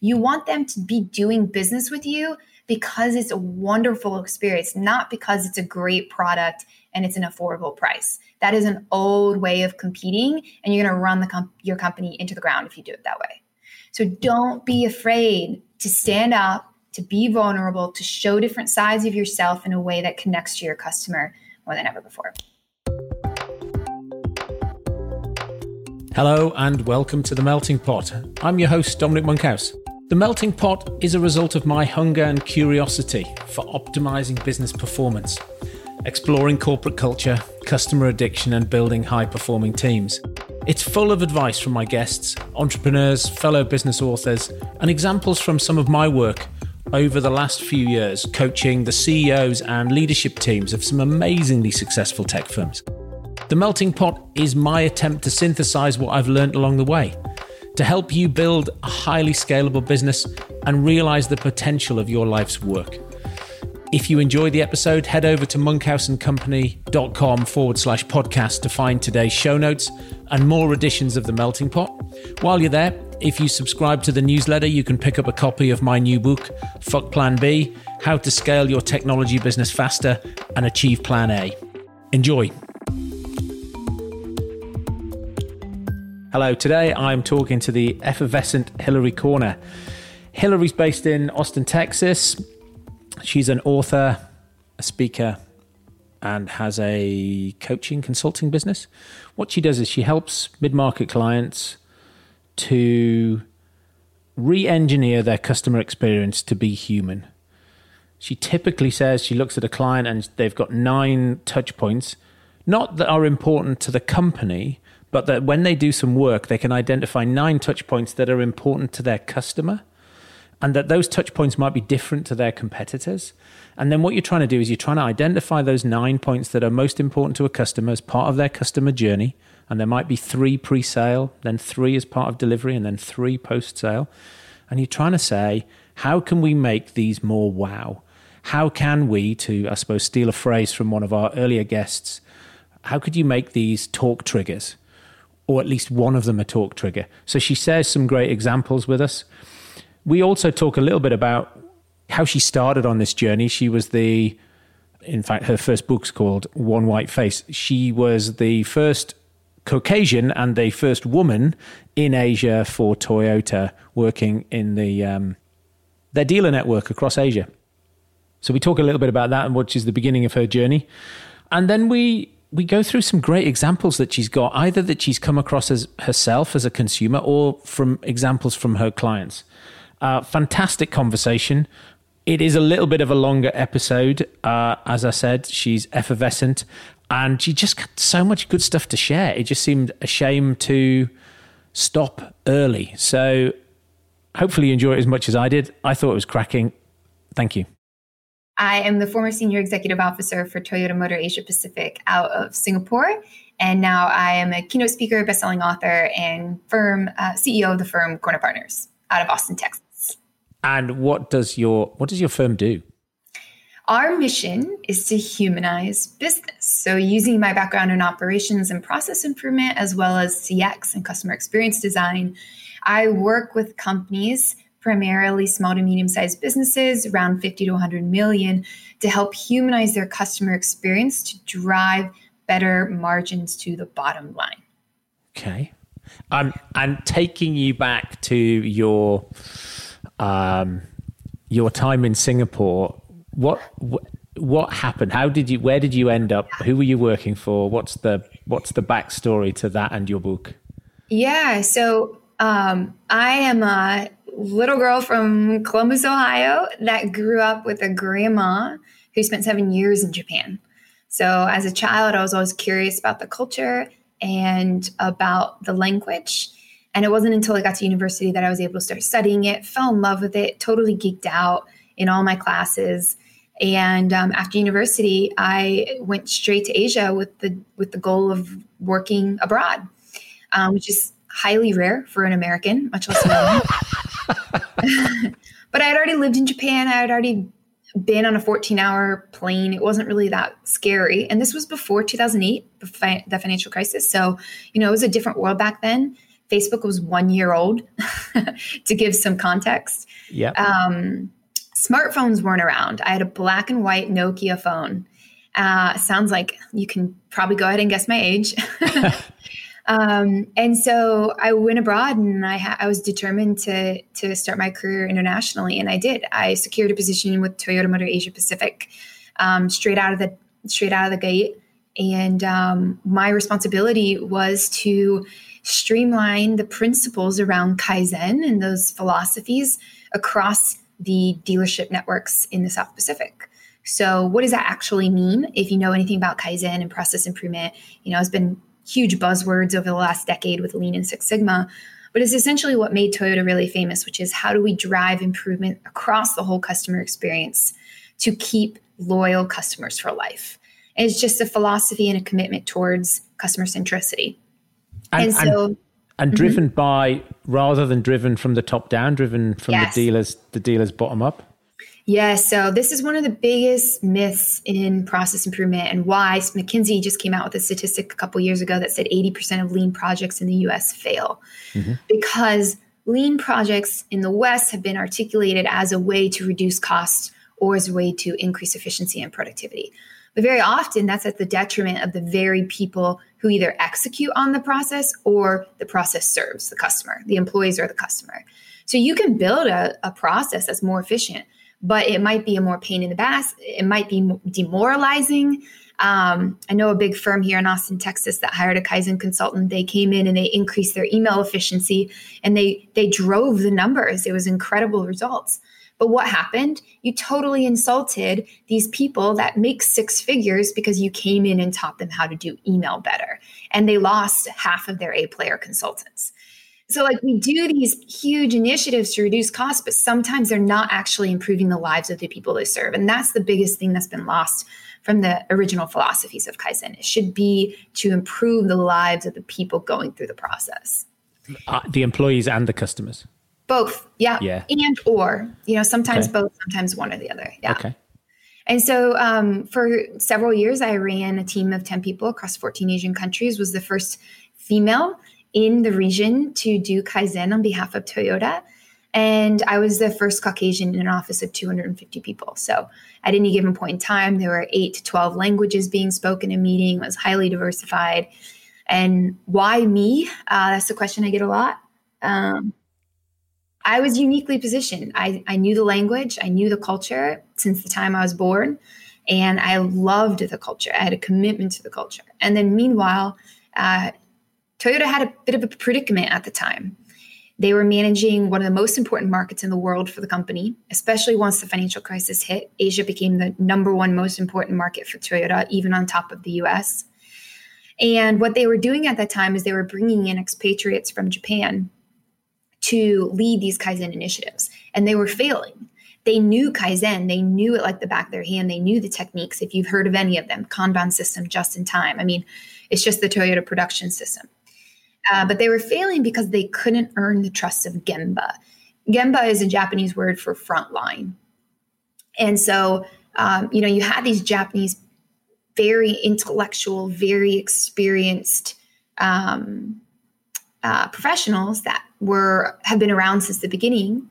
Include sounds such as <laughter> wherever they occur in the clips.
You want them to be doing business with you because it's a wonderful experience, not because it's a great product and it's an affordable price. That is an old way of competing, and you're going to run the your company into the ground if you do it that way. So don't be afraid to stand up, to be vulnerable, to show different sides of yourself in a way that connects to your customer more than ever before. Hello and welcome to The Melting Pot. I'm your host, Dominic Monkhouse. The Melting Pot is a result of my hunger and curiosity for optimizing business performance, exploring corporate culture, customer addiction, and building high performing teams. It's full of advice from my guests, entrepreneurs, fellow business authors, and examples from some of my work over the last few years coaching the CEOs and leadership teams of some amazingly successful tech firms. The Melting Pot is my attempt to synthesize what I've learned along the way to help you build a highly scalable business and realize the potential of your life's work. If you enjoyed the episode, head over to monkhouseandcompany.com forward slash podcast to find today's show notes and more editions of The Melting Pot. While you're there, if you subscribe to the newsletter, you can pick up a copy of my new book, Fuck Plan B How to Scale Your Technology Business Faster and Achieve Plan A. Enjoy. Hello, today I'm talking to the effervescent Hilary Corna. Hilary's based in Austin, Texas. She's an author, a speaker, and has a coaching consulting business. What she does is she helps mid market clients to re engineer their customer experience to be human. She typically says she looks at a client and they've got nine touch points, not that are important to the company, but that when they do some work, they can identify nine touch points that are important to their customer and that those touch points might be different to their competitors. And then what you're trying to do is you're trying to identify those nine points that are most important to a customer as part of their customer journey. And there might be three pre sale, then three as part of delivery, and then three post sale. And you're trying to say, how can we make these more wow? How can we, to, I suppose, steal a phrase from one of our earlier guests, how could you make these talk triggers? Or at least one of them a talk trigger. So she shares some great examples with us. We also talk a little bit about how she started on this journey. She was the, in fact, her first book's called One White Face. She was the first Caucasian and the first woman in Asia for Toyota working in the um, their dealer network across Asia. So we talk a little bit about that and is the beginning of her journey. And then we we go through some great examples that she's got, either that she's come across as herself as a consumer or from examples from her clients. Uh, fantastic conversation. It is a little bit of a longer episode. Uh, as I said, she's effervescent and she just got so much good stuff to share. It just seemed a shame to stop early. So hopefully you enjoy it as much as I did. I thought it was cracking. Thank you. I am the former senior executive officer for Toyota Motor Asia Pacific out of Singapore. And now I am a keynote speaker, best-selling author, and firm uh, CEO of the firm Corna Partners out of Austin, Texas. And what does your what does your firm do? Our mission is to humanize business. So, using my background in operations and process improvement, as well as CX and customer experience design, I work with companies primarily small to medium sized businesses, around 50 to 100 million, to help humanize their customer experience to drive better margins to the bottom line. Okay. Um, and taking you back to your um, your time in Singapore, what, what what happened? How did you? Where did you end up? Who were you working for? What's the what's the backstory to that and your book? Yeah, so um, I am a little girl from Columbus, Ohio, that grew up with a grandma who spent seven years in Japan. So, as a child, I was always curious about the culture and about the language. And it wasn't until I got to university that I was able to start studying it, fell in love with it, totally geeked out in all my classes. And um, after university, I went straight to Asia with the with the goal of working abroad, um, which is highly rare for an American, much less <laughs> <laughs> but I had already lived in Japan. I had already been on a 14 hour plane. It wasn't really that scary. And this was before 2008, the financial crisis. So, you know, it was a different world back then. Facebook was one year old, <laughs> to give some context. Yeah. Um, smartphones weren't around. I had a black and white Nokia phone. Uh, sounds like you can probably go ahead and guess my age. <laughs> um, and so I went abroad, and I, ha- I was determined to to start my career internationally, and I did. I secured a position with Toyota Motor Asia Pacific um, straight out of the straight out of the gate, and um, my responsibility was to streamline the principles around Kaizen and those philosophies across the dealership networks in the South Pacific. So, what does that actually mean? If you know anything about Kaizen and process improvement, you know, it's been huge buzzwords over the last decade with Lean and Six Sigma, but it's essentially what made Toyota really famous, which is how do we drive improvement across the whole customer experience to keep loyal customers for life? And it's just a philosophy and a commitment towards customer centricity. And, and so, and, and mm-hmm. driven by rather than driven from the top down, driven from yes. the dealers, the dealers bottom up. Yeah, so this is one of the biggest myths in process improvement and why McKinsey just came out with a statistic a couple years ago that said 80% of lean projects in the US fail. Mm-hmm. Because lean projects in the West have been articulated as a way to reduce costs or as a way to increase efficiency and productivity. But very often that's at the detriment of the very people who either execute on the process or the process serves the customer, the employees or the customer. So you can build a, a process that's more efficient, but it might be a more pain in the ass. It might be demoralizing. Um, I know a big firm here in Austin, Texas, that hired a Kaizen consultant. They came in and they increased their email efficiency, and they they drove the numbers. It was incredible results. But what happened? You totally insulted these people that make six figures because you came in and taught them how to do email better. And they lost half of their A player consultants. So, like, we do these huge initiatives to reduce costs, but sometimes they're not actually improving the lives of the people they serve. And that's the biggest thing that's been lost from the original philosophies of Kaizen. It should be to improve the lives of the people going through the process. Uh, the employees and the customers. Both. Yeah. Yeah. And or, you know, sometimes okay. both, sometimes one or the other. Yeah. Okay. And so um, for several years, I ran a team of 10 people across 14 Asian countries, was the first female in the region to do Kaizen on behalf of Toyota. And I was the first Caucasian in an office of 250 people. So at any given point in time, there were eight to 12 languages being spoken in meeting, was highly diversified. And why me? Uh, that's the question I get a lot. Um, I was uniquely positioned. I, I knew the language, I knew the culture since the time I was born, and I loved the culture. I had a commitment to the culture. And then meanwhile, uh, Toyota had a bit of a predicament at the time. They were managing one of the most important markets in the world for the company, especially once the financial crisis hit. Asia became the number one most important market for Toyota, even on top of the US. And what they were doing at that time is they were bringing in expatriates from Japan to lead these Kaizen initiatives. And they were failing. They knew Kaizen, they knew it like the back of their hand, they knew the techniques. If you've heard of any of them, Kanban system, just in time. I mean, it's just the Toyota production system. Uh, but they were failing because they couldn't earn the trust of Gemba. Gemba is a Japanese word for front line. And so, um, you know, you had these Japanese, very intellectual, very experienced um, uh, professionals that were have been around since the beginning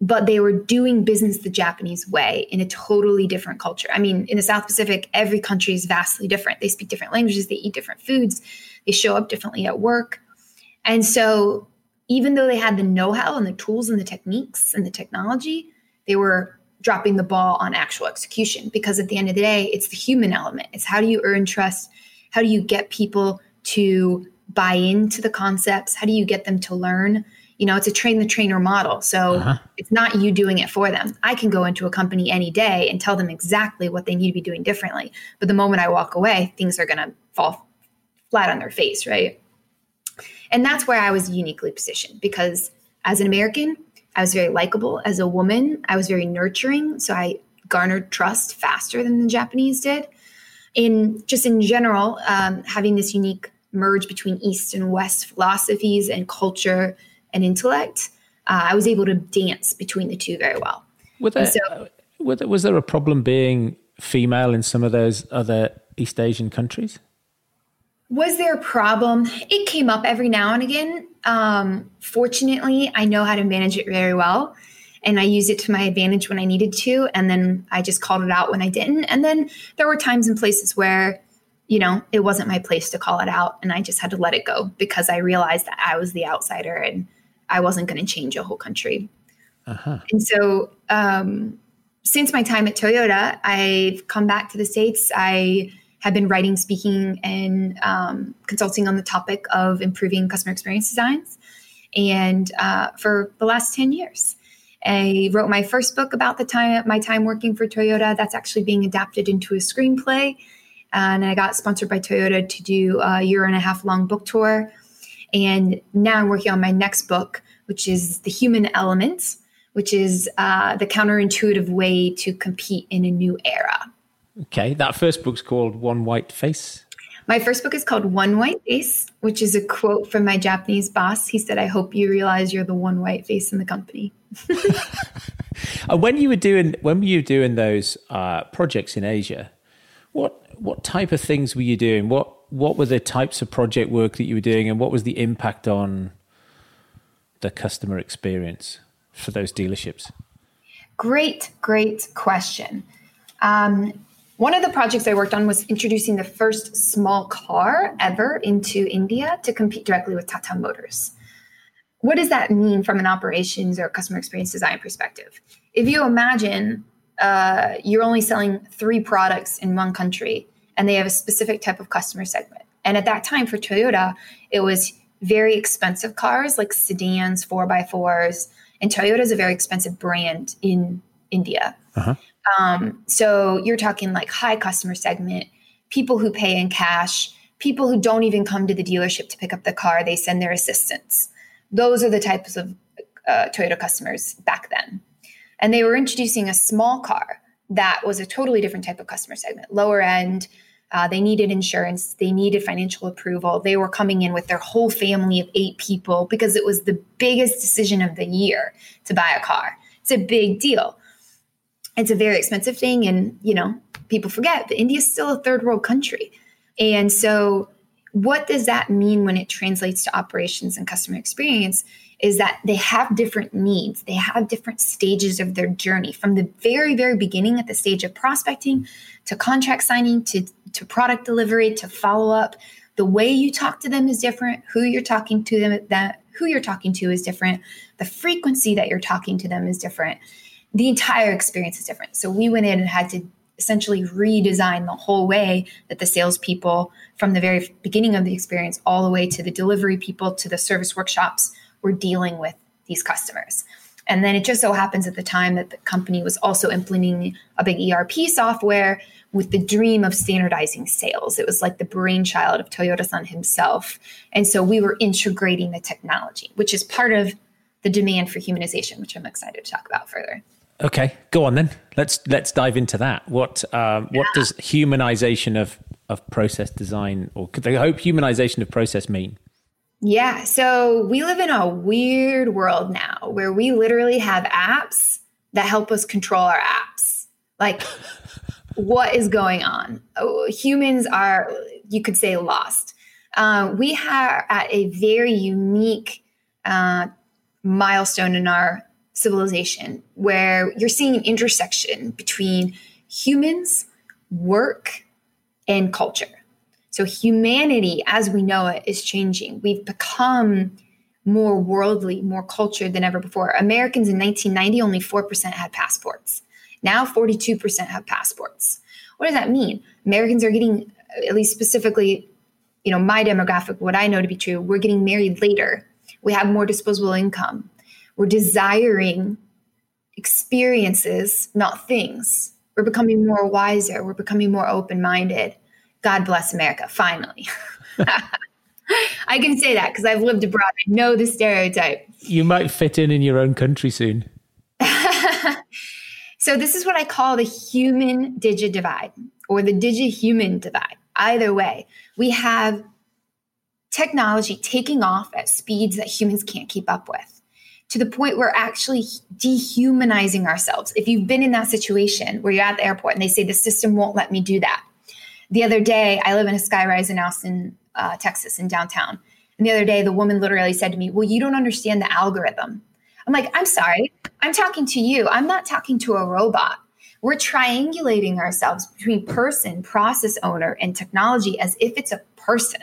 but they were doing business the Japanese way in a totally different culture. I mean, in the South Pacific, every country is vastly different. They speak different languages, they eat different foods, they show up differently at work. And so, even though they had the know how and the tools and the techniques and the technology, they were dropping the ball on actual execution because at the end of the day, it's the human element. It's how do you earn trust? How do you get people to buy into the concepts? How do you get them to learn? You know, it's a train the trainer model. So uh-huh. it's not you doing it for them. I can go into a company any day and tell them exactly what they need to be doing differently. But the moment I walk away, things are going to fall flat on their face, right? And that's where I was uniquely positioned because as an American, I was very likable. As a woman, I was very nurturing. So I garnered trust faster than the Japanese did. In just in general, um, having this unique merge between East and West philosophies and culture and intellect, uh, I was able to dance between the two very well. There, so, was there a problem being female in some of those other East Asian countries? Was there a problem? It came up every now and again. Um, fortunately, I know how to manage it very well. And I used it to my advantage when I needed to. And then I just called it out when I didn't. And then there were times and places where, you know, it wasn't my place to call it out. And I just had to let it go because I realized that I was the outsider and I wasn't going to change a whole country. Uh-huh. And so, um, since my time at Toyota, I've come back to the States. I have been writing, speaking, and um, consulting on the topic of improving customer experience designs. And uh, for the last 10 years, I wrote my first book about the time my time working for Toyota. That's actually being adapted into a screenplay. And I got sponsored by Toyota to do a year and a half long book tour. And now I'm working on my next book, which is The Human Elements, which is uh, the counterintuitive way to compete in a new era. Okay, that first book's called One White Face. My first book is called One White Face, which is a quote from my Japanese boss. He said, I hope you realize you're the one white face in the company. and <laughs> when you were doing when were you doing those uh, projects in Asia, what what type of things were you doing? What what were the types of project work that you were doing and what was the impact on the customer experience for those dealerships? Great, great question. Um, one of the projects I worked on was introducing the first small car ever into India to compete directly with Tata Motors. What does that mean from an operations or customer experience design perspective? If you imagine uh, you're only selling three products in one country and they have a specific type of customer segment. And at that time for Toyota, it was very expensive cars like sedans, four by fours. And Toyota is a very expensive brand in India. Uh-huh. Um, so you're talking like high customer segment, people who pay in cash, people who don't even come to the dealership to pick up the car, they send their assistants. Those are the types of uh, Toyota customers back then. And they were introducing a small car that was a totally different type of customer segment, lower end. Uh, they needed insurance, they needed financial approval. They were coming in with their whole family of eight people because it was the biggest decision of the year to buy a car. It's a big deal it's a very expensive thing and you know people forget but india is still a third world country. And so what does that mean when it translates to operations and customer experience is that they have different needs. They have different stages of their journey from the very very beginning at the stage of prospecting to contract signing to, to product delivery to follow up the way you talk to them is different. Who you're talking to them that who you're talking to is different. The frequency that you're talking to them is different the entire experience is different. So we went in and had to essentially redesign the whole way that the salespeople, from the very beginning of the experience all the way to the delivery people to the service workshops, were dealing with these customers. And then it just so happens at the time that the company was also implementing a big ERP software with the dream of standardizing sales. It was like the brainchild of Toyota San himself. And so we were integrating the technology, which is part of the demand for humanization, which I'm excited to talk about further. Okay, go on then. Let's let's dive into that. What um, what does humanization of of process design, or could they hope humanization of process mean? Yeah, so we live in a weird world now where we literally have apps that help us control our apps. Like, <laughs> what is going on? Oh, humans are, you could say, lost. Uh, we are at a very unique uh, milestone in our civilization where you're seeing an intersection between humans, work, and culture. So humanity, as we know it, is changing. We've become more worldly, more cultured than ever before. Americans in 1990, only 4% had passports. Now 42% have passports. What does that mean? Americans are getting, at least specifically, you know, my demographic, what I know to be true, we're getting married later. We have more disposable income. We're desiring experiences, not things. We're becoming more wiser. We're becoming more open minded. God bless America, finally. <laughs> I can say that because I've lived abroad. I know the stereotype. You might fit in in your own country soon. <laughs> so, this is what I call the human digit divide or the digit human divide. Either way, we have technology taking off at speeds that humans can't keep up with to the point where actually dehumanizing ourselves. If you've been in that situation where you're at the airport and they say the system won't let me do that. The other day, I live in a skyrise in Austin, uh, Texas in downtown. And the other day, the woman literally said to me, Well, you don't understand the algorithm. I'm like, I'm sorry. I'm talking to you. I'm not talking to a robot. We're triangulating ourselves between person, process owner, and technology as if it's a person.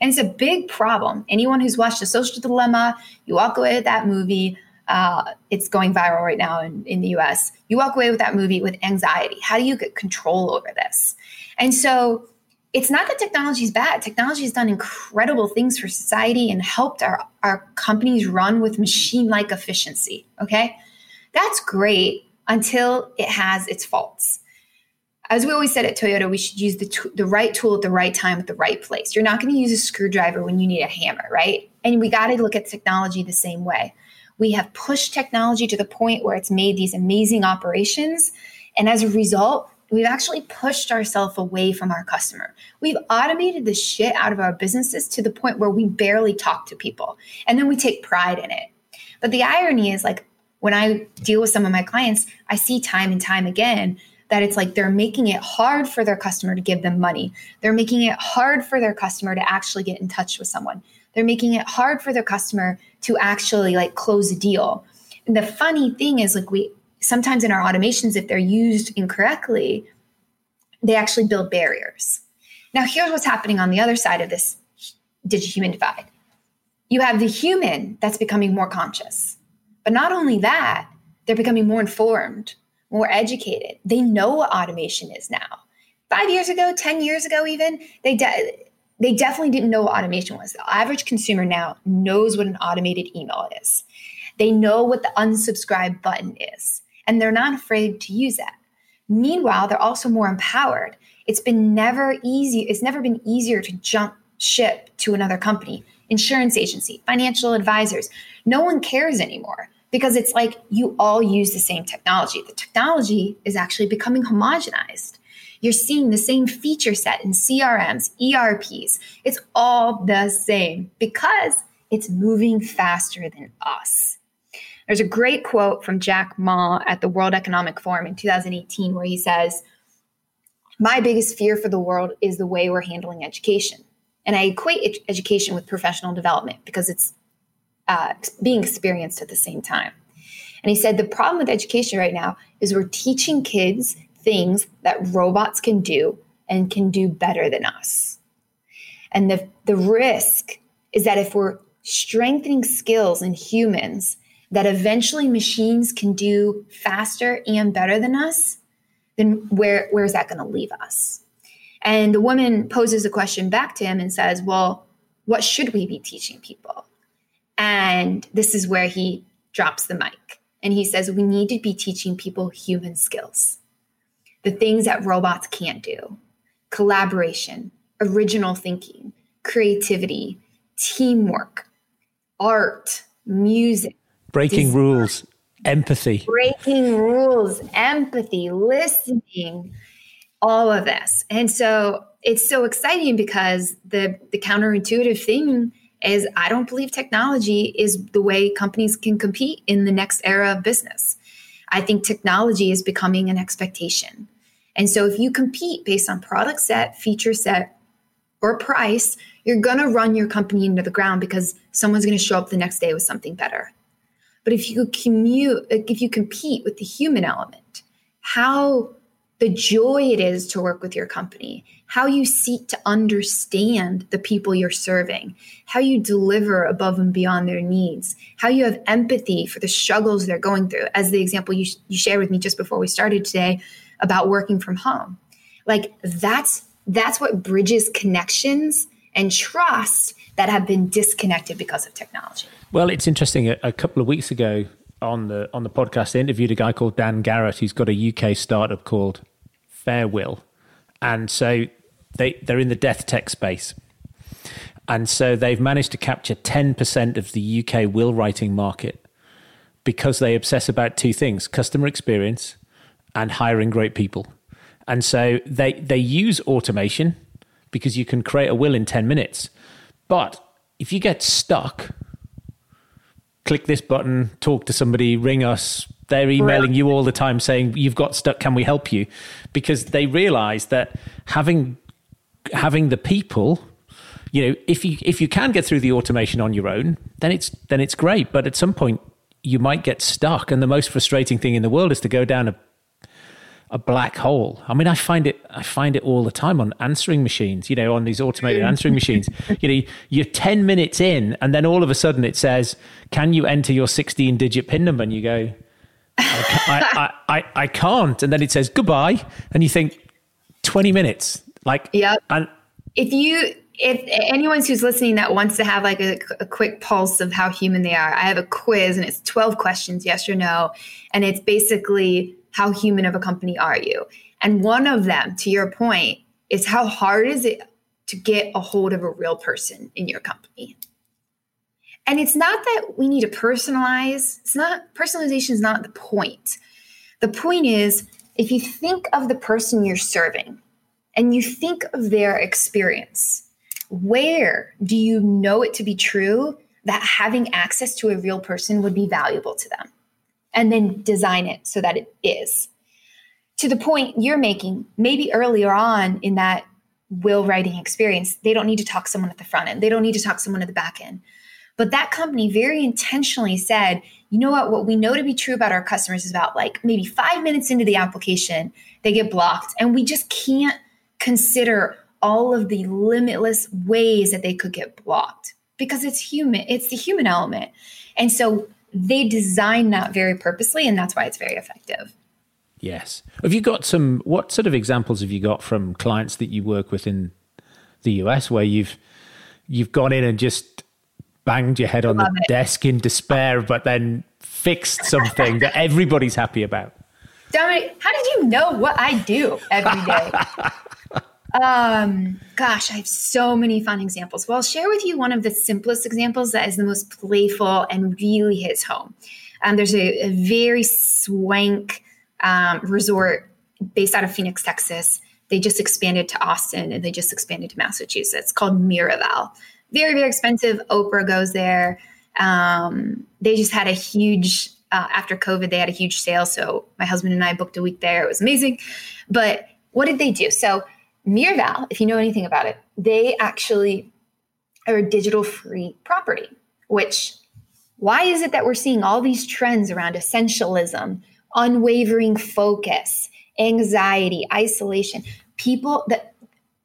And it's a big problem. Anyone who's watched The Social Dilemma, you walk away with that movie. Uh, it's going viral right now in, in the US. You walk away with that movie with anxiety. How do you get control over this? And so it's not that technology is bad. Technology has done incredible things for society and helped our, our companies run with machine like efficiency. Okay. That's great until it has its faults. As we always said at Toyota, we should use the, t- the right tool at the right time at the right place. You're not going to use a screwdriver when you need a hammer, right? And we got to look at technology the same way. We have pushed technology to the point where it's made these amazing operations. And as a result, we've actually pushed ourselves away from our customer. We've automated the shit out of our businesses to the point where we barely talk to people. And then we take pride in it. But the irony is like when I deal with some of my clients, I see time and time again that it's like they're making it hard for their customer to give them money. They're making it hard for their customer to actually get in touch with someone. They're making it hard for their customer to actually like close a deal. And the funny thing is like we sometimes in our automations, if they're used incorrectly, they actually build barriers. Now, here's what's happening on the other side of this digital human divide you have the human that's becoming more conscious. But not only that, they're becoming more informed, more educated. They know what automation is now. Five years ago, 10 years ago, even, they, de- they definitely didn't know what automation was. The average consumer now knows what an automated email is, they know what the unsubscribe button is and they're not afraid to use that. Meanwhile, they're also more empowered. It's been never easy, it's never been easier to jump ship to another company, insurance agency, financial advisors. No one cares anymore because it's like you all use the same technology. The technology is actually becoming homogenized. You're seeing the same feature set in CRMs, ERPs. It's all the same because it's moving faster than us. There's a great quote from Jack Ma at the World Economic Forum in 2018 where he says, My biggest fear for the world is the way we're handling education. And I equate education with professional development because it's uh, being experienced at the same time. And he said, The problem with education right now is we're teaching kids things that robots can do and can do better than us. And the, the risk is that if we're strengthening skills in humans that eventually machines can do faster and better than us, then where, where is that going to leave us? And the woman poses a question back to him and says, Well, what should we be teaching people? And this is where he drops the mic. And he says, We need to be teaching people human skills, the things that robots can't do collaboration, original thinking, creativity, teamwork, art, music, breaking Des- rules, empathy, breaking rules, empathy, listening, all of this. And so it's so exciting because the the counterintuitive thing is I don't believe technology is the way companies can compete in the next era of business. I think technology is becoming an expectation. And so if you compete based on product set, feature set, or price, you're going to run your company into the ground because someone's going to show up the next day with something better. But if you commute, if you compete with the human element, how the joy it is to work with your company, how you seek to understand the people you're serving, how you deliver above and beyond their needs, how you have empathy for the struggles they're going through, as the example you, you shared with me just before we started today about working from home. Like that's that's what bridges connections and trust that have been disconnected because of technology. Well, it's interesting. A, a, couple of weeks ago on the on the podcast, interviewed a guy called Dan Garrett. He's got a UK startup called Farewill, and so they they're in the death tech space, and so they've managed to capture ten percent of the UK will writing market because they obsess about two things: customer experience and hiring great people. And so they they use automation because you can create a will in 10 minutes. But if you get stuck, click this button, talk to somebody, ring us. They're emailing you all the time saying, You've got stuck, can we help you? Because they realize that having having the people you know, if you if you can get through the automation on your own, then it's then it's great. But at some point, you might get stuck, and the most frustrating thing in the world is to go down a a black hole. I mean, I find it I find it all the time on answering machines, you know, on these automated answering machines. <laughs> You know, you're 10 minutes in and then all of a sudden it says, "Can you enter your 16 digit pin number?" and you go, I, I, I, I, can't. And then it says goodbye. And you think 20 minutes. Like, yeah. And if you, if anyone who's listening that wants to have like a, a, quick pulse of how human they are, I have a quiz and it's 12 questions, yes or no. And it's basically how human of a company are you? And one of them, to your point, is how hard is it to get a hold of a real person in your company? And it's not that we need to personalize. It's not personalization is not the point. The point is if you think of the person you're serving and you think of their experience, where do you know it to be true that having access to a real person would be valuable to them? And then design it so that it is. To the point you're making, maybe earlier on in that will writing experience, they don't need to talk someone at the front end. They don't need to talk someone at the back end. But that company very intentionally said, you know what, what we know to be true about our customers is about like maybe five minutes into the application, they get blocked. And we just can't consider all of the limitless ways that they could get blocked because it's human, it's the human element. And so they design that very purposely, and that's why it's very effective. Yes. Have you got some, what sort of examples have you got from clients that you work with in the US where you've, you've gone in and just banged your head on the it. desk in despair, but then fixed something that everybody's happy about. Dominic, how did you know what I do every day? <laughs> um, gosh, I have so many fun examples. Well, I'll share with you one of the simplest examples that is the most playful and really hits home. Um, there's a, a, very swank um, resort based out of Phoenix, Texas. They just expanded to Austin and they just expanded to Massachusetts called Miraval very, very expensive. Oprah goes there. Um, they just had a huge, uh, after COVID, they had a huge sale. So my husband and I booked a week there. It was amazing. But what did they do? So Miraval, if you know anything about it, they actually are a digital free property, which why is it that we're seeing all these trends around essentialism, unwavering focus, anxiety, isolation? People that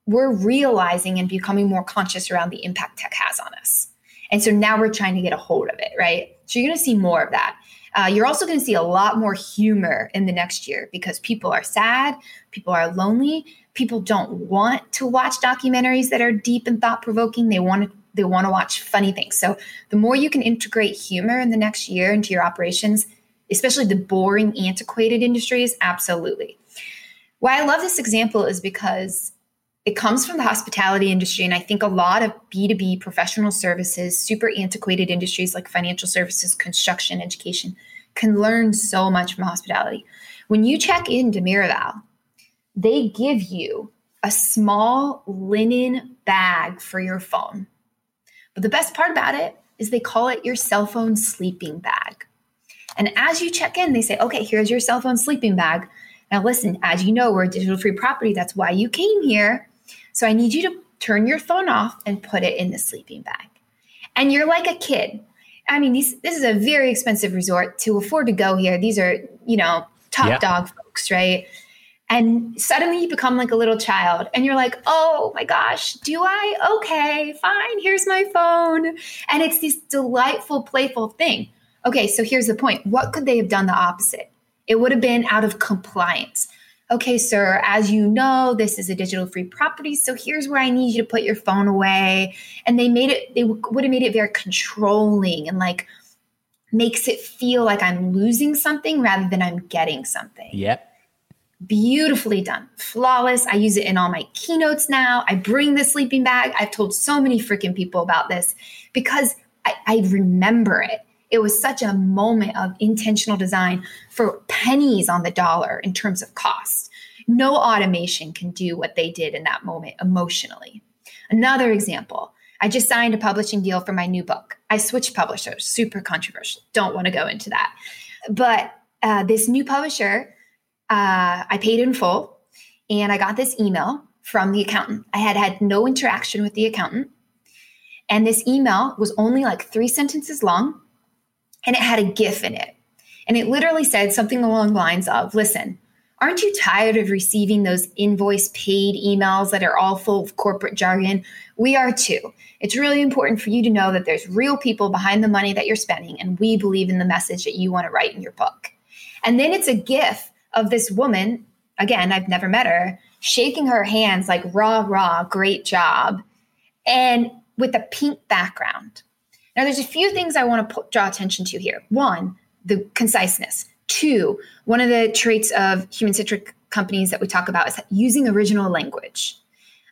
we're realizing and becoming more conscious around the impact tech has on us. And so now we're trying to get a hold of it, right? So you're going to see more of that. Uh, you're also going to see a lot more humor in the next year because people are sad, people are lonely, people don't want to watch documentaries that are deep and thought provoking. They want to they want to watch funny things. So the more you can integrate humor in the next year into your operations, especially the boring, antiquated industries, absolutely. Why I love this example is because it comes from the hospitality industry. And I think a lot of B2B professional services, super antiquated industries like financial services, construction, education, can learn so much from hospitality. When you check into Miraval, they give you a small linen bag for your phone. But the best part about it is they call it your cell phone sleeping bag. And as you check in, they say, okay, here's your cell phone sleeping bag. Now, listen, as you know, we're a digital free property. That's why you came here. So I need you to turn your phone off and put it in the sleeping bag. And you're like a kid. I mean, these, this is a very expensive resort to afford to go here. These are, you know, top dog folks, right? And suddenly you become like a little child and you're like, oh my gosh, do I? Okay, fine, here's my phone. And it's this delightful, playful thing. Okay, so here's the point. What could they have done the opposite? It would have been out of compliance okay, sir, as you know, this is a digital free property. So here's where I need you to put your phone away. And they made it, they would have made it very controlling and like makes it feel like I'm losing something rather than I'm getting something. Yep. Beautifully done. Flawless. I use it in all my keynotes now. I bring the sleeping bag. I've told so many freaking people about this because I, I remember it. It was such a moment of intentional design for pennies on the dollar in terms of cost. No automation can do what they did in that moment emotionally. Another example I just signed a publishing deal for my new book. I switched publishers, super controversial. Don't want to go into that. But uh, this new publisher, uh, I paid in full, and I got this email from the accountant. I had had no interaction with the accountant. And this email was only like three sentences long and it had a GIF in it. And it literally said something along the lines of listen, aren't you tired of receiving those invoice paid emails that are all full of corporate jargon? We are too. It's really important for you to know that there's real people behind the money that you're spending, and we believe in the message that you want to write in your book. And then it's a GIF of this woman, again, I've never met her, shaking her hands like, raw, raw, great job, and with a pink background. Now, there's a few things I want to draw attention to here. One, the conciseness. Two, one of the traits of human centric companies that we talk about is using original language.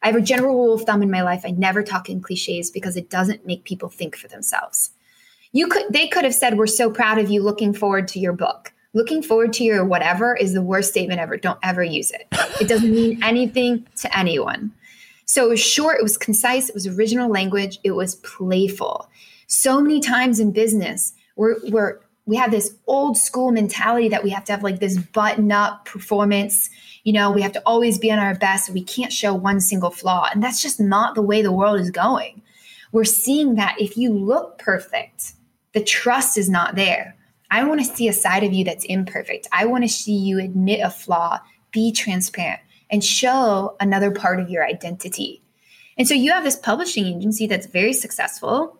I have a general rule of thumb in my life I never talk in cliches because it doesn't make people think for themselves. You could they could have said we're so proud of you looking forward to your book looking forward to your whatever is the worst statement ever. Don't ever use it. It doesn't mean <laughs> anything to anyone. So it was short, it was concise, it was original language, it was playful. So many times in business, we're, we're we have this old school mentality that we have to have like this button up performance. You know, we have to always be on our best. We can't show one single flaw. And that's just not the way the world is going. We're seeing that if you look perfect, the trust is not there. I want to see a side of you that's imperfect. I want to see you admit a flaw, be transparent, and show another part of your identity. And so you have this publishing agency that's very successful.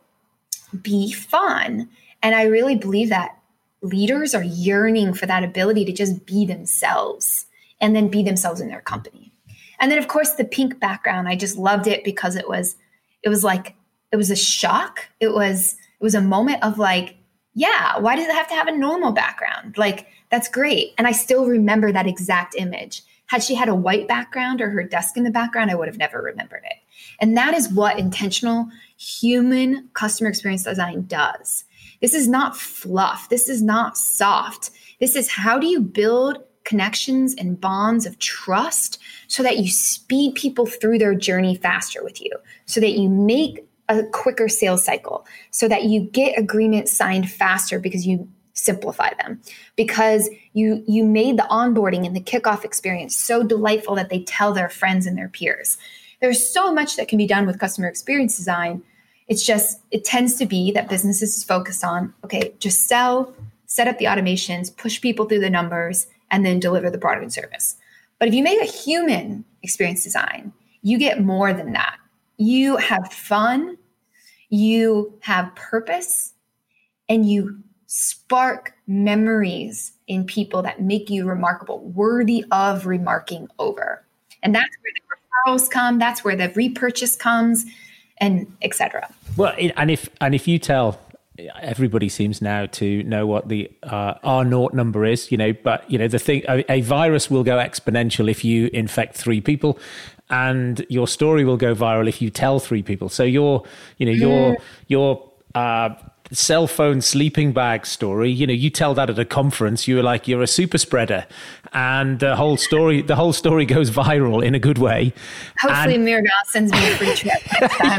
Be fun. And I really believe that leaders are yearning for that ability to just be themselves and then be themselves in their company. And then of course the pink background, I just loved it because it was it was like it was a shock. It was it was a moment of like yeah, why does it have to have a normal background? Like, that's great. And I still remember that exact image. Had she had a white background or her desk in the background, I would have never remembered it. And that is what intentional human customer experience design does. This is not fluff. This is not soft. This is how do you build connections and bonds of trust so that you speed people through their journey faster with you, so that you make a quicker sales cycle so that you get agreements signed faster because you simplify them. Because you you made the onboarding and the kickoff experience so delightful that they tell their friends and their peers. There's so much that can be done with customer experience design. It's just it tends to be that businesses is focused on okay just sell set up the automations push people through the numbers and then deliver the product and service. But if you make a human experience design you get more than that you have fun, you have purpose, and you spark memories in people that make you remarkable, worthy of remarking over. And that's where the referrals come, that's where the repurchase comes, and etc. Well, and if and if you tell everybody seems now to know what the uh, R naught number is, you know, but you know the thing a, a, virus will go exponential if you infect three people, and your story will go viral if you tell three people. So your, you know, your mm. your uh, cell phone sleeping bag story. You know, you tell that at a conference. You're like you're a super spreader, and the whole story the whole story goes viral in a good way. Hopefully, and, sends me a free <laughs> trip.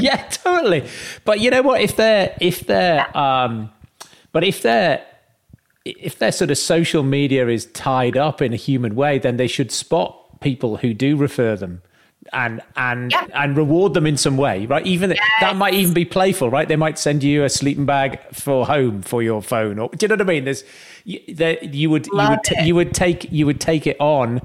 yeah, totally. But you know what? If they're if they're um, but if they're if their sort of social media is tied up in a human way, then they should spot people who do refer them and and yeah. and reward them in some way, right? Even yes. that might even be playful, right? They might send you a sleeping bag for home for your phone, or do you know what I mean? There's there you would Love you would t- you would take you would take it on.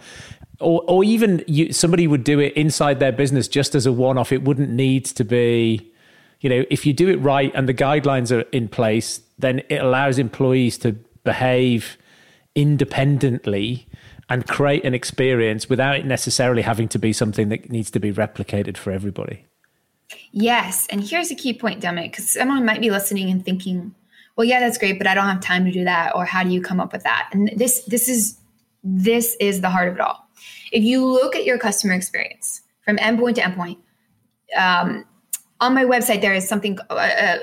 Or, or even you, somebody would do it inside their business just as a one-off. It wouldn't need to be, you know, if you do it right and the guidelines are in place, then it allows employees to behave independently and create an experience without it necessarily having to be something that needs to be replicated for everybody. Yes. And here's a key point, Demick, because someone might be listening and thinking, well, yeah, that's great, but I don't have time to do that. Or how do you come up with that? And this this is this is the heart of it all. If you look at your customer experience from endpoint to endpoint, um, on my website there is something a, a,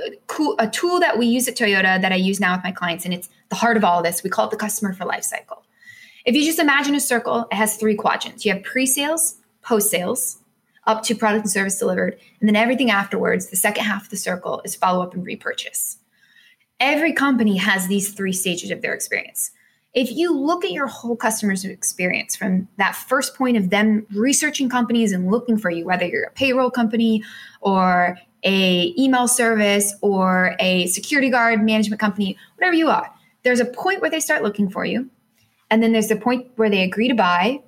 a tool that we use at Toyota that I use now with my clients, and it's the heart of all this. We call it the customer for life cycle. If you just imagine a circle, it has three quadrants. You have pre-sales, post-sales, up to product and service delivered, and then everything afterwards, the second half of the circle is follow up and repurchase. Every company has these three stages of their experience. If you look at your whole customer's experience from that first point of them researching companies and looking for you, whether you're a payroll company or a email service or a security guard management company, whatever you are. There's a point where they start looking for you. And then there's the point where they agree to buy,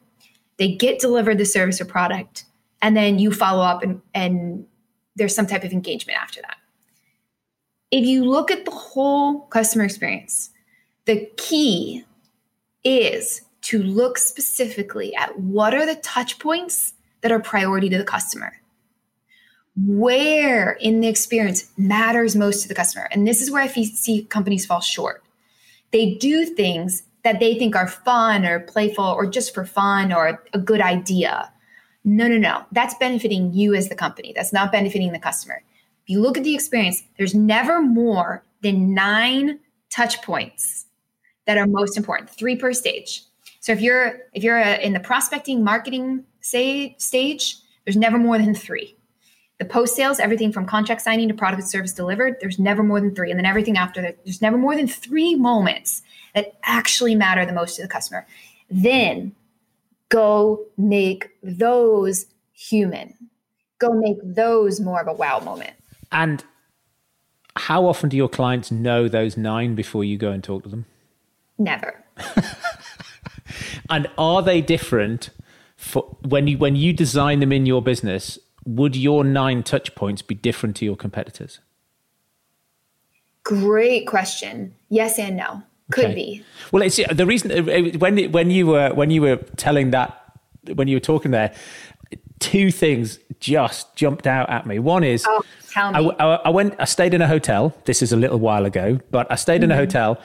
they get delivered the service or product, and then you follow up and, and there's some type of engagement after that. If you look at the whole customer experience, the key is to look specifically at what are the touch points that are priority to the customer. Where in the experience matters most to the customer. And this is where I see companies fall short. They do things that they think are fun or playful or just for fun or a good idea. No, no, no. That's benefiting you as the company. That's not benefiting the customer. If you look at the experience, there's never more than nine touch points that are most important, three per stage. So if you're if you're a, in the prospecting marketing say, stage, there's never more than three. The post sales, everything from contract signing to product and service delivered, there's never more than three. And then everything after that, there's never more than three moments that actually matter the most to the customer. Then go make those human. Go make those more of a wow moment. And how often do your clients know those nine before you go and talk to them? Never. <laughs> and are they different for when you when you design them in your business? Would your nine touch points be different to your competitors? Great question. Yes and no. Could okay. be. Well, it's the reason uh, when when you were when you were telling that when you were talking there, two things just jumped out at me. One is, oh. I, I, I, went, I stayed in a hotel. This is a little while ago, but I stayed mm-hmm. in a mm-hmm. hotel,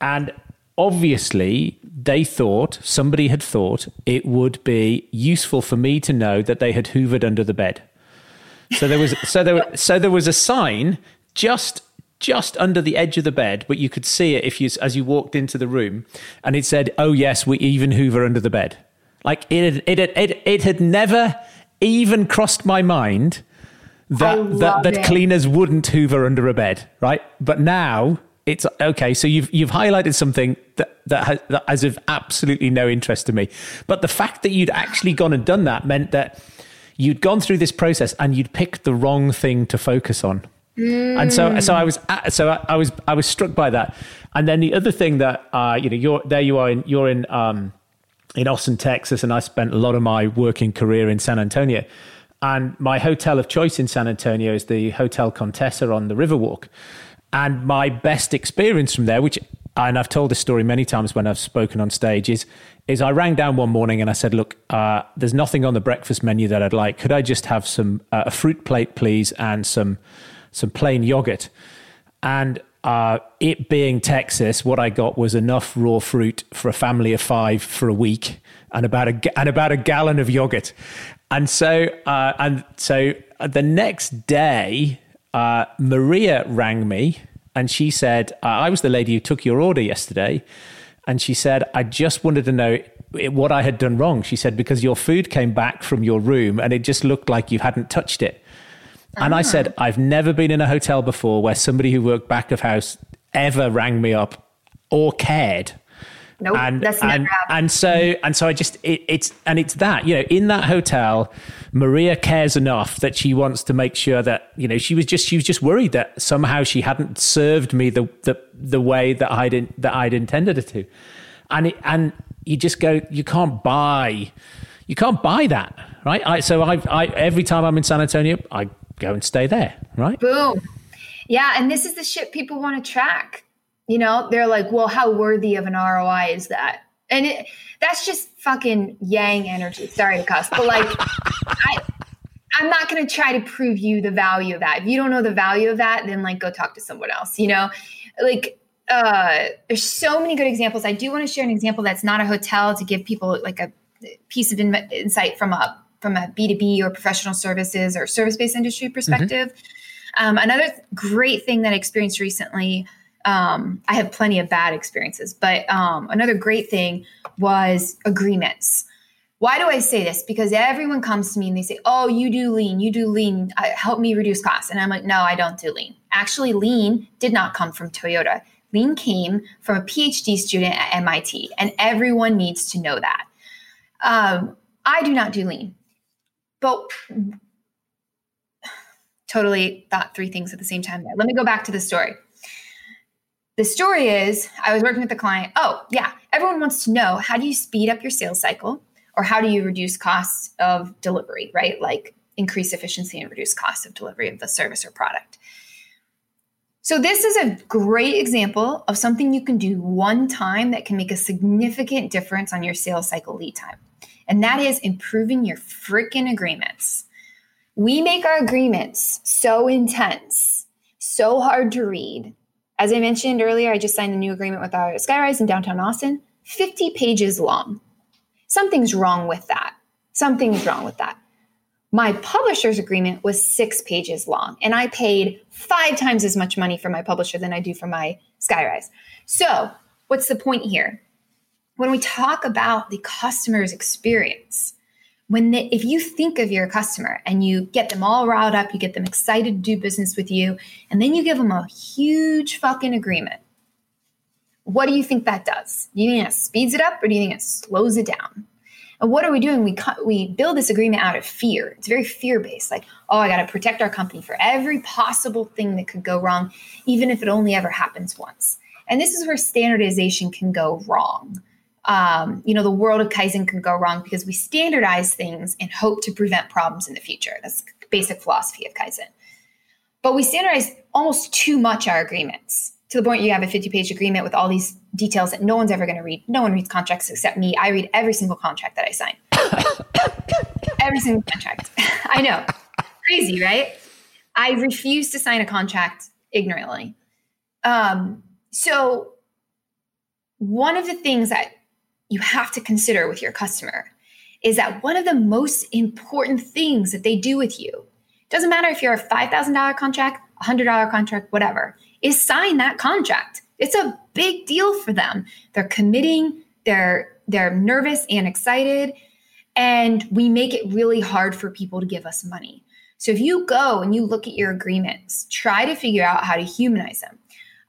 and obviously they thought somebody had thought it would be useful for me to know that they had hoovered under the bed. So there was so there so there was a sign just just under the edge of the bed, but you could see it if you as you walked into the room, and it said, "Oh yes, we even hoover under the bed." Like it, it, it, it, it had never even crossed my mind that that, that cleaners wouldn't hoover under a bed, right? But now it's okay. So you've you've highlighted something that that has, that has of absolutely no interest to me. But the fact that you'd actually gone and done that meant that you'd gone through this process and you'd picked the wrong thing to focus on. Mm. And so, so I was, so I was, I was struck by that. And then the other thing that, uh, you know, you're there, you are in, you're in, um, in Austin, Texas, and I spent a lot of my working career in San Antonio. And my hotel of choice in San Antonio is the Hotel Contessa on the Riverwalk. And my best experience from there, which and I've told this story many times when I've spoken on stage, is is I rang down one morning and I said, "Look, uh, there's nothing on the breakfast menu that I'd like. Could I just have some uh, a fruit plate, please, and some some plain yogurt?" And uh, it being Texas, what I got was enough raw fruit for a family of five for a week, and about a and about a gallon of yogurt. And so, uh, and so the next day, uh, Maria rang me and she said, uh, I was the lady who took your order yesterday. And she said, I just wanted to know what I had done wrong. She said, because your food came back from your room and it just looked like you hadn't touched it. And I said, ah. I've never been in a hotel before where somebody who worked back of house ever rang me up or cared. Nope, and, that's and, and so and so I just it, it's and it's that you know in that hotel, Maria cares enough that she wants to make sure that you know she was just she was just worried that somehow she hadn't served me the the the way that I'd in, that I'd intended it to, and it, and you just go you can't buy you can't buy that right. I, so I, I every time I'm in San Antonio I go and stay there right. Boom. Yeah, and this is the shit people want to track. You know, they're like, well, how worthy of an ROI is that? And it, that's just fucking yang energy. Sorry to cuss, but like, <laughs> I, I'm not going to try to prove you the value of that. If you don't know the value of that, then like go talk to someone else. You know, like uh, there's so many good examples. I do want to share an example that's not a hotel to give people like a piece of in- insight from a from a B2B or professional services or service based industry perspective. Mm-hmm. Um, another great thing that I experienced recently um, I have plenty of bad experiences, but um, another great thing was agreements. Why do I say this? Because everyone comes to me and they say, "Oh, you do lean, you do lean, uh, help me reduce costs," and I'm like, "No, I don't do lean." Actually, lean did not come from Toyota. Lean came from a PhD student at MIT, and everyone needs to know that. Um, I do not do lean, but <sighs> totally thought three things at the same time. Let me go back to the story. The story is I was working with the client. Oh, yeah, everyone wants to know how do you speed up your sales cycle or how do you reduce costs of delivery, right? Like increase efficiency and reduce cost of delivery of the service or product. So, this is a great example of something you can do one time that can make a significant difference on your sales cycle lead time. And that is improving your freaking agreements. We make our agreements so intense, so hard to read. As I mentioned earlier, I just signed a new agreement with our Skyrise in downtown Austin, 50 pages long. Something's wrong with that. Something's wrong with that. My publisher's agreement was six pages long, and I paid five times as much money for my publisher than I do for my Skyrise. So, what's the point here? When we talk about the customer's experience, when they, if you think of your customer and you get them all riled up, you get them excited to do business with you, and then you give them a huge fucking agreement. What do you think that does? Do you think it speeds it up or do you think it slows it down? And what are we doing? We cut. we build this agreement out of fear. It's very fear based. Like, oh, I got to protect our company for every possible thing that could go wrong, even if it only ever happens once. And this is where standardization can go wrong. Um, you know, the world of Kaizen can go wrong because we standardize things and hope to prevent problems in the future. That's basic philosophy of Kaizen. But we standardize almost too much our agreements to the point you have a 50 page agreement with all these details that no one's ever going to read. No one reads contracts except me. I read every single contract that I sign. <coughs> every single contract. <laughs> I know. Crazy, right? I refuse to sign a contract ignorantly. Um, so, one of the things that you have to consider with your customer is that one of the most important things that they do with you doesn't matter if you're a $5,000 contract, $100 contract, whatever, is sign that contract. It's a big deal for them. They're committing, they're they're nervous and excited, and we make it really hard for people to give us money. So if you go and you look at your agreements, try to figure out how to humanize them.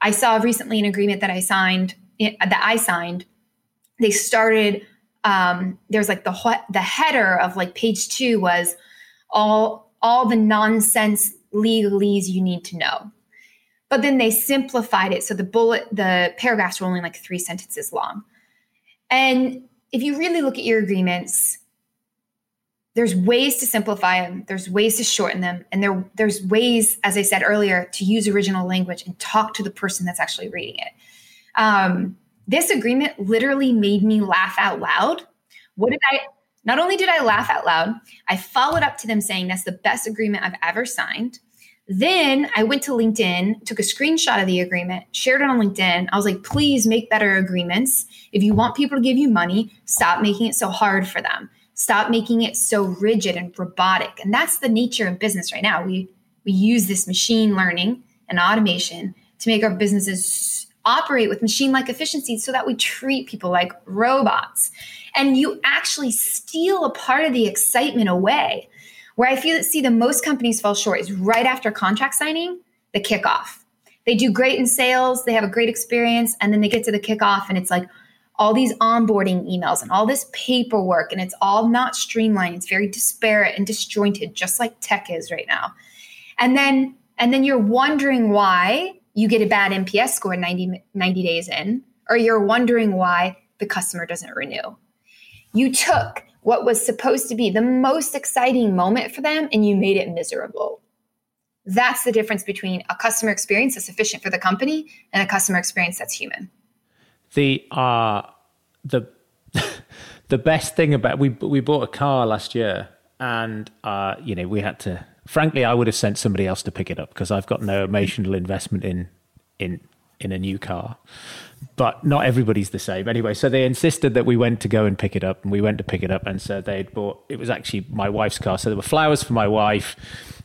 I saw recently an agreement that I signed eh, that I signed. They started um, there's like the the header of like page two was all all the nonsense legalese you need to know. But then they simplified it. So the bullet, the paragraphs were only like three sentences long. And if you really look at your agreements, there's ways to simplify them, there's ways to shorten them, and there, there's ways, as I said earlier, to use original language and talk to the person that's actually reading it. Um, this agreement literally made me laugh out loud. What did I? Not only did I laugh out loud, I followed up to them saying that's the best agreement I've ever signed. Then I went to LinkedIn, took a screenshot of the agreement, shared it on LinkedIn. I was like, please make better agreements. If you want people to give you money, stop making it so hard for them. Stop making it so rigid and robotic. And that's the nature of business right now. We we use this machine learning and automation to make our businesses operate with machine-like efficiency so that we treat people like robots. And you actually steal a part of the excitement away where I feel that see the most companies fall short is right after contract signing, the kickoff. They do great in sales, they have a great experience, and then they get to the kickoff and it's like all these onboarding emails and all this paperwork, and it's all not streamlined. It's very disparate and disjointed, just like tech is right now. And then and then you're wondering why you get a bad NPS score 90, 90 days in, or you're wondering why the customer doesn't renew. You took what was supposed to be the most exciting moment for them and you made it miserable. That's the difference between a customer experience that's efficient for the company and a customer experience that's human. The uh the <laughs> the best thing about we we bought a car last year and uh you know we had to frankly I would have sent somebody else to pick it up because I've got no emotional investment in in in a new car but not everybody's the same anyway. So they insisted that we went to go and pick it up, and we went to pick it up, and so they'd bought. It was actually my wife's car, so there were flowers for my wife,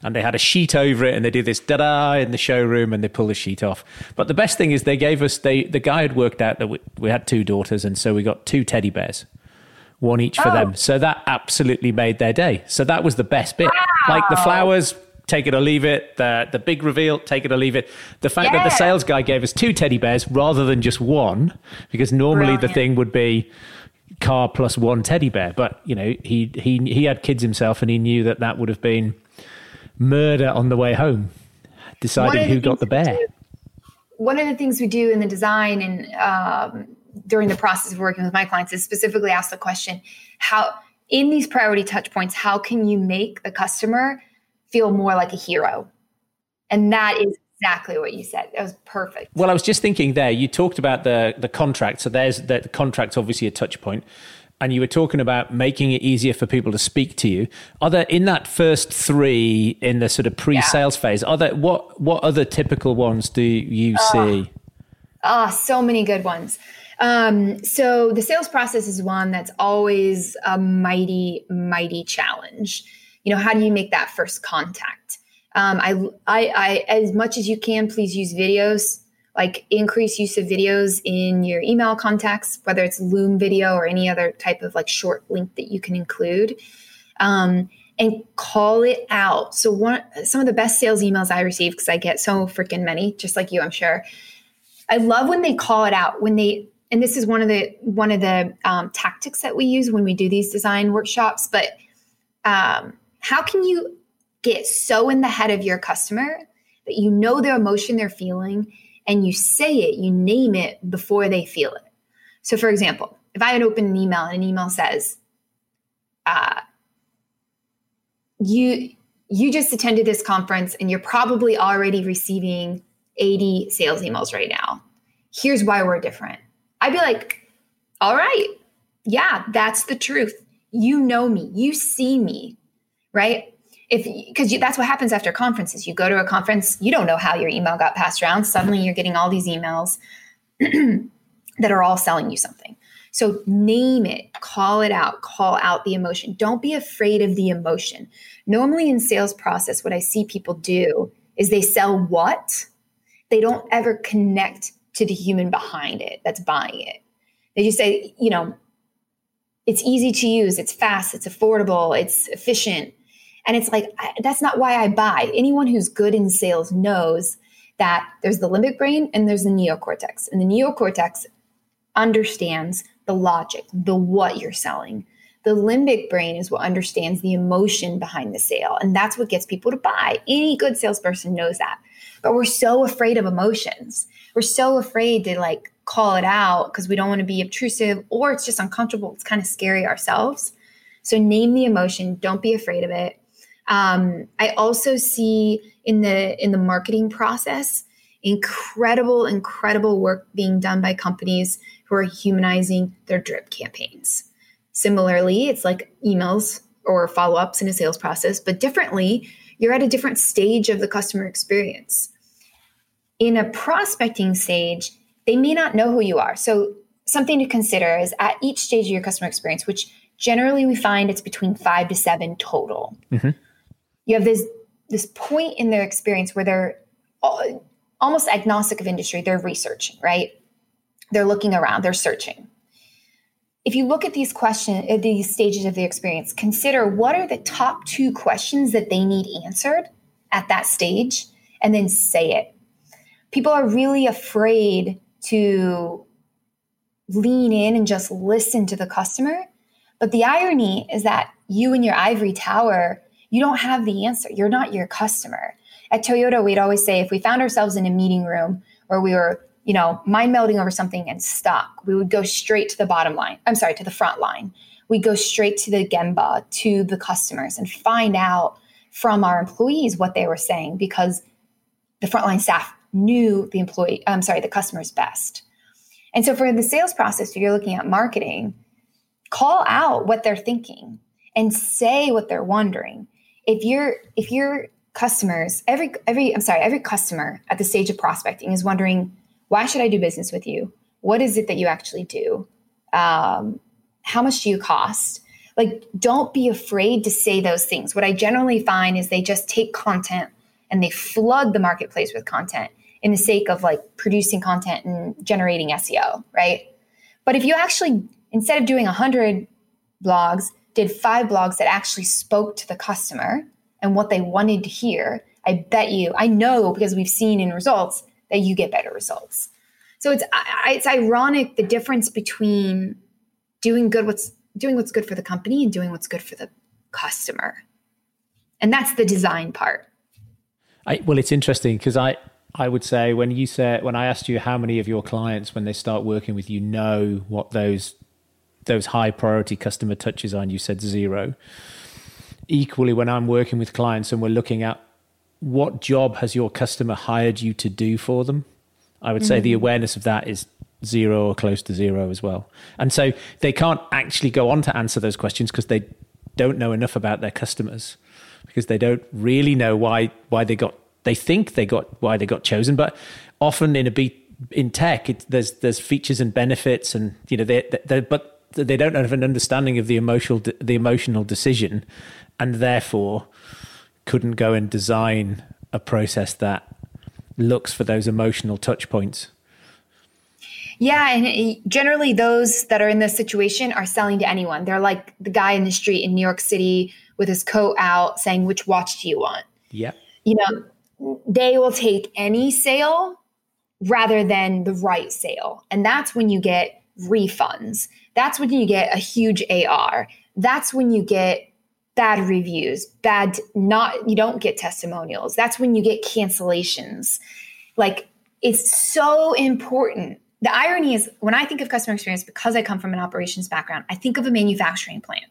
and they had a sheet over it, and they did this da da in the showroom, and they pull the sheet off. But the best thing is they gave us they the guy had worked out that we, we had two daughters, and so we got two teddy bears, one each for oh. them. So that absolutely made their day. So that was the best bit. Wow. Like the flowers take it or leave it. The the big reveal, take it or leave it. The fact yeah. that the sales guy gave us two teddy bears rather than just one, because normally Brilliant. the thing would be car plus one teddy bear. But you know, he he he had kids himself, and he knew that that would have been murder on the way home, deciding who got the bear. Do, one of the things we do in the design and um, during the process of working with my clients is specifically ask the question how in these priority touch points how can you make the customer feel more like a hero and that is exactly what you said that was perfect well i was just thinking there you talked about the the contract so there's the, the contract's obviously a touch point and you were talking about making it easier for people to speak to you. Are there in that first three in the sort of pre-sales yeah. phase? Are there what what other typical ones do you see? Ah, oh, so many good ones. Um, so the sales process is one that's always a mighty, mighty challenge. You know, how do you make that first contact? Um, I, I, I, as much as you can, please use videos. Like increase use of videos in your email contacts, whether it's Loom video or any other type of like short link that you can include. Um, and call it out. So one some of the best sales emails I receive because I get so freaking many, just like you, I'm sure. I love when they call it out when they and this is one of the one of the um, tactics that we use when we do these design workshops but um, how can you get so in the head of your customer that you know their emotion they're feeling and you say it you name it before they feel it? So for example if i had opened an email and an email says uh, you you just attended this conference and you're probably already receiving 80 sales emails right now. Here's why we're different I'd be like, all right, yeah, that's the truth. You know me, you see me, right? If because that's what happens after conferences. You go to a conference, you don't know how your email got passed around. Suddenly, you're getting all these emails <clears throat> that are all selling you something. So name it, call it out, call out the emotion. Don't be afraid of the emotion. Normally in sales process, what I see people do is they sell what? They don't ever connect to the human behind it that's buying it. They just say, you know, it's easy to use, it's fast, it's affordable, it's efficient. And it's like, I, that's not why I buy. Anyone who's good in sales knows that there's the limbic brain and there's the neocortex. And the neocortex understands the logic, the what you're selling. The limbic brain is what understands the emotion behind the sale. And that's what gets people to buy. Any good salesperson knows that. But we're so afraid of emotions we're so afraid to like call it out because we don't want to be obtrusive or it's just uncomfortable. It's kind of scary ourselves. So name the emotion. Don't be afraid of it. Um, I also see in the in the marketing process incredible, incredible work being done by companies who are humanizing their drip campaigns. Similarly, it's like emails or follow ups in a sales process, but differently, you're at a different stage of the customer experience in a prospecting stage, they may not know who you are. So, something to consider is at each stage of your customer experience, which generally we find it's between five to seven total. Mm-hmm. You have this this point in their experience where they're almost agnostic of industry. They're researching, right? They're looking around. They're searching. If you look at these questions, at uh, these stages of the experience, consider what are the top two questions that they need answered at that stage, and then say it people are really afraid to lean in and just listen to the customer. But the irony is that you in your ivory tower, you don't have the answer. You're not your customer. At Toyota, we'd always say if we found ourselves in a meeting room where we were, you know, mind melding over something and stuck, we would go straight to the bottom line. I'm sorry, to the front line. We go straight to the Gemba, to the customers, and find out from our employees what they were saying because the frontline staff knew the employee, I'm sorry, the customers best. And so for the sales process, if you're looking at marketing, call out what they're thinking and say what they're wondering. If you're if your customers, every every I'm sorry, every customer at the stage of prospecting is wondering, why should I do business with you? What is it that you actually do? Um, how much do you cost? Like, don't be afraid to say those things. What I generally find is they just take content and they flood the marketplace with content in the sake of like producing content and generating SEO, right? But if you actually, instead of doing 100 blogs, did five blogs that actually spoke to the customer and what they wanted to hear, I bet you, I know because we've seen in results that you get better results. So it's it's ironic the difference between doing good what's doing what's good for the company and doing what's good for the customer. And that's the design part. I, well, it's interesting because I, I would say when you said when I asked you how many of your clients when they start working with you know what those those high priority customer touches are, and you said zero. Equally, when I'm working with clients and we're looking at what job has your customer hired you to do for them, I would mm-hmm. say the mm-hmm. awareness of that is zero or close to zero as well. And so they can't actually go on to answer those questions because they don't know enough about their customers because they don't really know why why they got they think they got why they got chosen but often in a B in tech it, there's there's features and benefits and you know they they but they don't have an understanding of the emotional the emotional decision and therefore couldn't go and design a process that looks for those emotional touch points yeah, and generally those that are in this situation are selling to anyone. They're like the guy in the street in New York City with his coat out saying, "Which watch do you want?" Yeah. You know, they will take any sale rather than the right sale. And that's when you get refunds. That's when you get a huge AR. That's when you get bad reviews, bad not you don't get testimonials. That's when you get cancellations. Like it's so important the irony is when I think of customer experience, because I come from an operations background, I think of a manufacturing plant.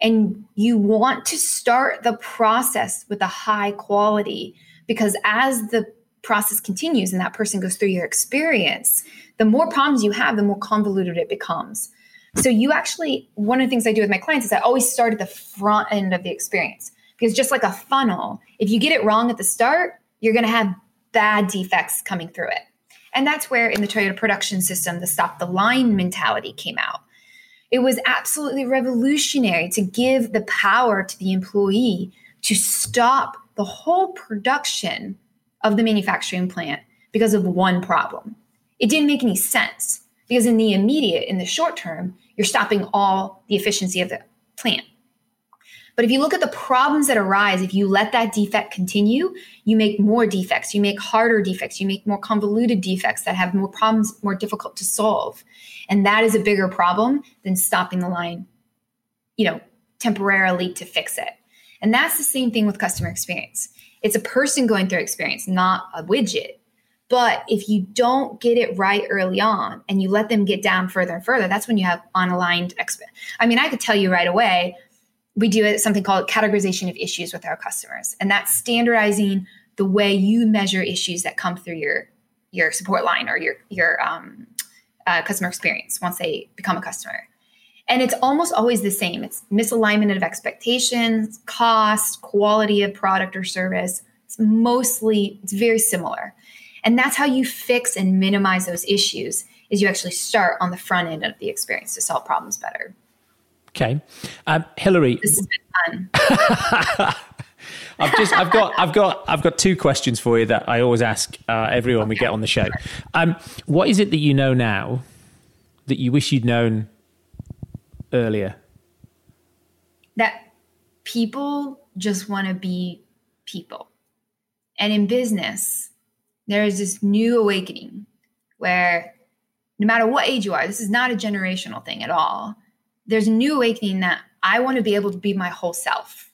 And you want to start the process with a high quality because as the process continues and that person goes through your experience, the more problems you have, the more convoluted it becomes. So you actually, one of the things I do with my clients is I always start at the front end of the experience because just like a funnel, if you get it wrong at the start, you're going to have bad defects coming through it. And that's where in the Toyota production system, the stop the line mentality came out. It was absolutely revolutionary to give the power to the employee to stop the whole production of the manufacturing plant because of one problem. It didn't make any sense because in the immediate, in the short term, you're stopping all the efficiency of the plant. But if you look at the problems that arise, if you let that defect continue, you make more defects, you make harder defects, you make more convoluted defects that have more problems, more difficult to solve. And that is a bigger problem than stopping the line, you know, temporarily to fix it. And that's the same thing with customer experience. It's a person going through experience, not a widget. But if you don't get it right early on and you let them get down further and further, that's when you have unaligned expect. I mean, I could tell you right away, we do something called categorization of issues with our customers. And that's standardizing the way you measure issues that come through your your support line or your your um, uh, customer experience once they become a customer. And it's almost always the same. It's misalignment of expectations cost quality of product or service. It's mostly it's very similar and that's how you fix and minimize those issues is you actually start on the front end of the experience to solve problems better Okay, um, Hilary. This has been fun. <laughs> I've just, I've got, I've got, I've got two questions for you that I always ask uh, everyone okay. we get on the show. Um, what is it that you know now that you wish you'd known earlier? That people just want to be people, and in business, there is this new awakening where no matter what age you are, this is not a generational thing at all there's a new awakening that I want to be able to be my whole self.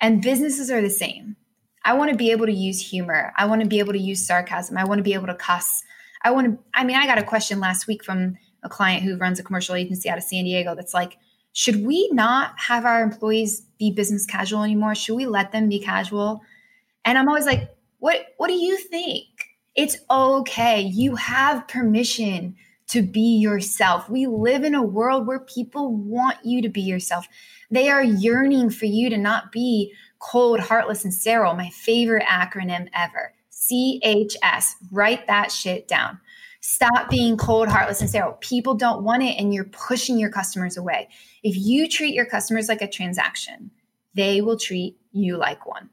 And businesses are the same. I want to be able to use humor. I want to be able to use sarcasm. I want to be able to cuss. I want to, I mean, I got a question last week from a client who runs a commercial agency out of San Diego that's like, should we not have our employees be business casual anymore? Should we let them be casual? And I'm always like, what what do you think? It's okay. You have permission to be yourself. We live in a world where people want you to be yourself. They are yearning for you to not be cold, heartless, and sterile. My favorite acronym ever CHS. Write that shit down. Stop being cold, heartless, and sterile. People don't want it, and you're pushing your customers away. If you treat your customers like a transaction, they will treat you like one.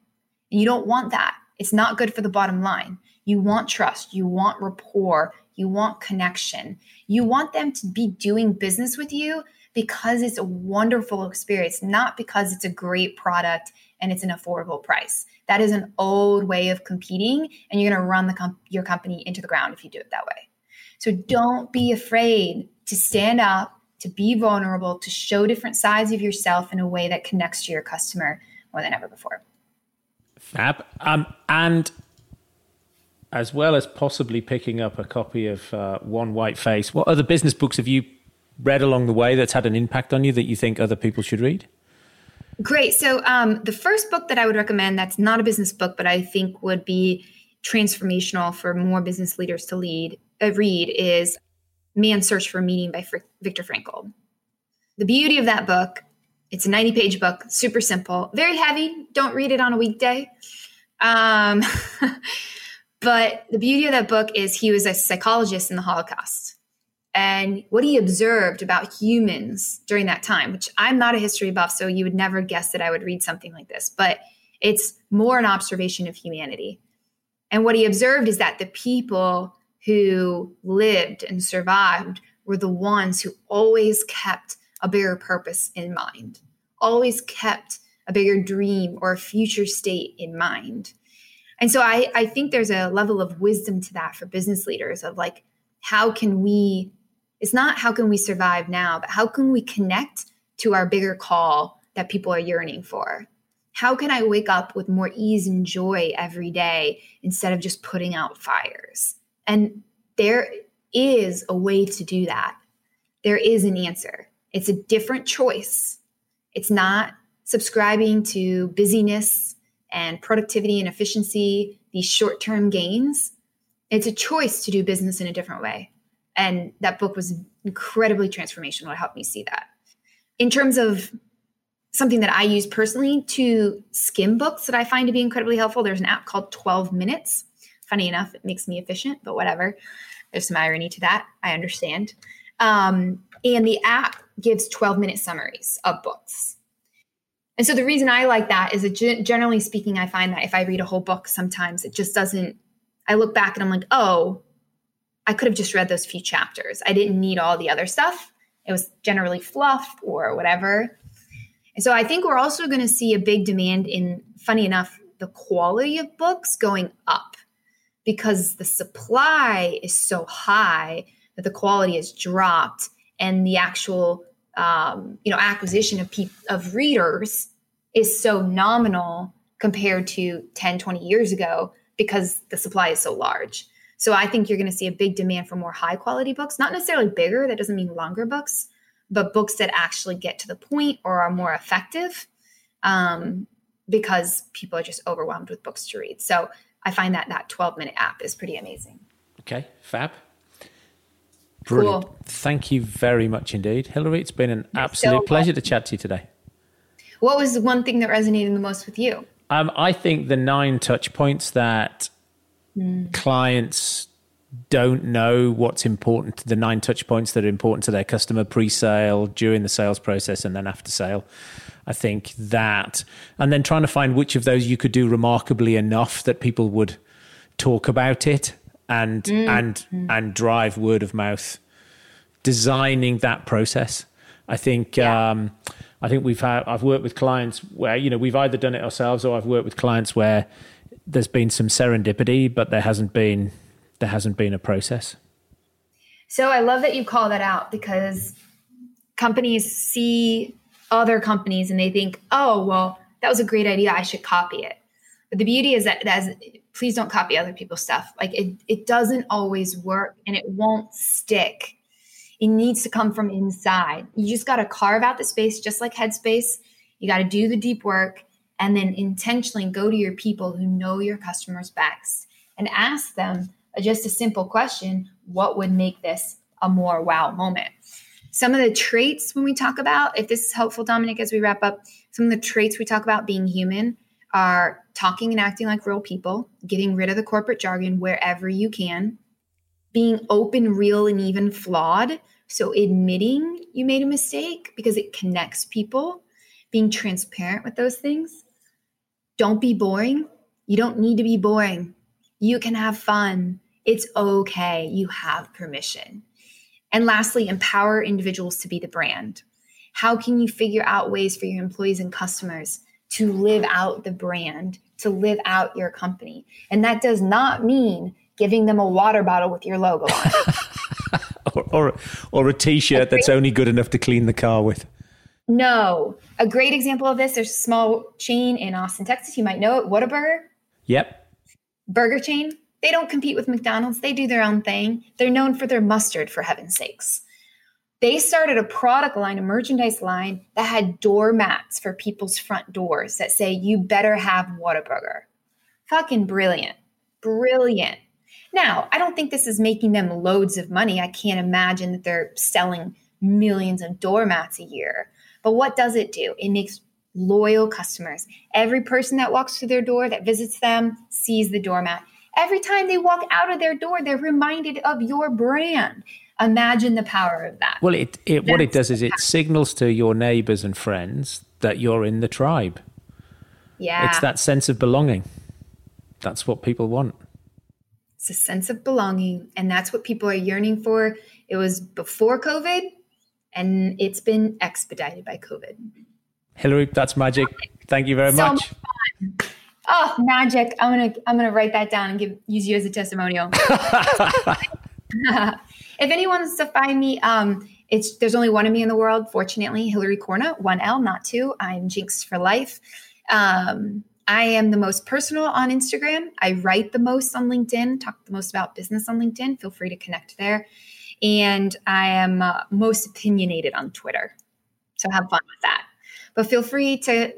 And you don't want that. It's not good for the bottom line. You want trust, you want rapport, you want connection. You want them to be doing business with you because it's a wonderful experience, not because it's a great product and it's an affordable price. That is an old way of competing, and you're going to run the your company into the ground if you do it that way. So don't be afraid to stand up, to be vulnerable, to show different sides of yourself in a way that connects to your customer more than ever before Fab. Um, and as well as possibly picking up a copy of uh, One White Face, what other business books have you read along the way that's had an impact on you that you think other people should read? Great. So, um, the first book that I would recommend that's not a business book, but I think would be transformational for more business leaders to lead uh, read is Man's Search for Meaning by Fr- Viktor Frankl. The beauty of that book, it's a 90 page book, super simple, very heavy. Don't read it on a weekday. Um, <laughs> but the beauty of that book is he was a psychologist in the Holocaust. And what he observed about humans during that time, which I'm not a history buff, so you would never guess that I would read something like this, but it's more an observation of humanity. And what he observed is that the people who lived and survived were the ones who always kept a bigger purpose in mind, always kept a bigger dream or a future state in mind. And so I, I think there's a level of wisdom to that for business leaders of like, how can we, it's not how can we survive now, but how can we connect to our bigger call that people are yearning for? How can I wake up with more ease and joy every day instead of just putting out fires? And there is a way to do that. There is an answer. It's a different choice. It's not subscribing to busyness and productivity and efficiency, these short term gains. It's a choice to do business in a different way. And that book was incredibly transformational. It helped me see that. In terms of something that I use personally to skim books that I find to be incredibly helpful, there's an app called 12 Minutes. Funny enough, it makes me efficient, but whatever. There's some irony to that. I understand. Um, and the app gives 12 minute summaries of books. And so the reason I like that is that generally speaking, I find that if I read a whole book, sometimes it just doesn't, I look back and I'm like, oh, I could have just read those few chapters. I didn't need all the other stuff. It was generally fluff or whatever. And so I think we're also going to see a big demand in, funny enough, the quality of books going up because the supply is so high that the quality has dropped and the actual um, you know acquisition of pe- of readers is so nominal compared to 10 20 years ago because the supply is so large so i think you're going to see a big demand for more high quality books not necessarily bigger that doesn't mean longer books but books that actually get to the point or are more effective um, because people are just overwhelmed with books to read so I find that that 12 minute app is pretty amazing. Okay, fab. Brilliant. Cool. Thank you very much indeed, Hilary. It's been an absolute so pleasure to chat to you today. What was the one thing that resonated the most with you? Um, I think the nine touch points that mm. clients don't know what's important, the nine touch points that are important to their customer pre sale, during the sales process, and then after sale. I think that, and then trying to find which of those you could do remarkably enough that people would talk about it and mm. and mm. and drive word of mouth. Designing that process, I think. Yeah. Um, I think we've had. I've worked with clients where you know we've either done it ourselves or I've worked with clients where there's been some serendipity, but there hasn't been there hasn't been a process. So I love that you call that out because companies see other companies and they think, oh, well, that was a great idea. I should copy it. But the beauty is that as please don't copy other people's stuff. Like it, it doesn't always work and it won't stick. It needs to come from inside. You just got to carve out the space, just like Headspace. You got to do the deep work and then intentionally go to your people who know your customers best and ask them just a simple question what would make this a more wow moment? Some of the traits when we talk about, if this is helpful, Dominic, as we wrap up, some of the traits we talk about being human are talking and acting like real people, getting rid of the corporate jargon wherever you can, being open, real, and even flawed. So admitting you made a mistake because it connects people, being transparent with those things. Don't be boring. You don't need to be boring. You can have fun. It's okay. You have permission. And lastly, empower individuals to be the brand. How can you figure out ways for your employees and customers to live out the brand, to live out your company? And that does not mean giving them a water bottle with your logo on it. <laughs> or, or, or a t shirt that's only good enough to clean the car with. No. A great example of this, there's a small chain in Austin, Texas. You might know it, Whataburger. Yep. Burger chain. They don't compete with McDonald's. They do their own thing. They're known for their mustard, for heaven's sakes. They started a product line, a merchandise line that had doormats for people's front doors that say, you better have Whataburger. Fucking brilliant. Brilliant. Now, I don't think this is making them loads of money. I can't imagine that they're selling millions of doormats a year. But what does it do? It makes loyal customers. Every person that walks through their door, that visits them, sees the doormat. Every time they walk out of their door, they're reminded of your brand. Imagine the power of that. Well, it, it what it does is it signals to your neighbors and friends that you're in the tribe. Yeah. It's that sense of belonging. That's what people want. It's a sense of belonging. And that's what people are yearning for. It was before COVID, and it's been expedited by COVID. Hilary, that's magic. Thank you very so much. much oh, magic! I'm gonna I'm gonna write that down and give use you as a testimonial. <laughs> <laughs> if anyone wants to find me, um, it's there's only one of me in the world. Fortunately, Hilary Corna, one L, not two. I'm Jinx for life. Um, I am the most personal on Instagram. I write the most on LinkedIn. Talk the most about business on LinkedIn. Feel free to connect there. And I am uh, most opinionated on Twitter. So have fun with that. But feel free to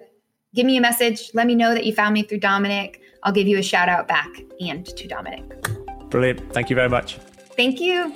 give me a message. Let me know that you found me through Dominic. I'll give you a shout out back and to Dominic. Brilliant. Thank you very much. Thank you.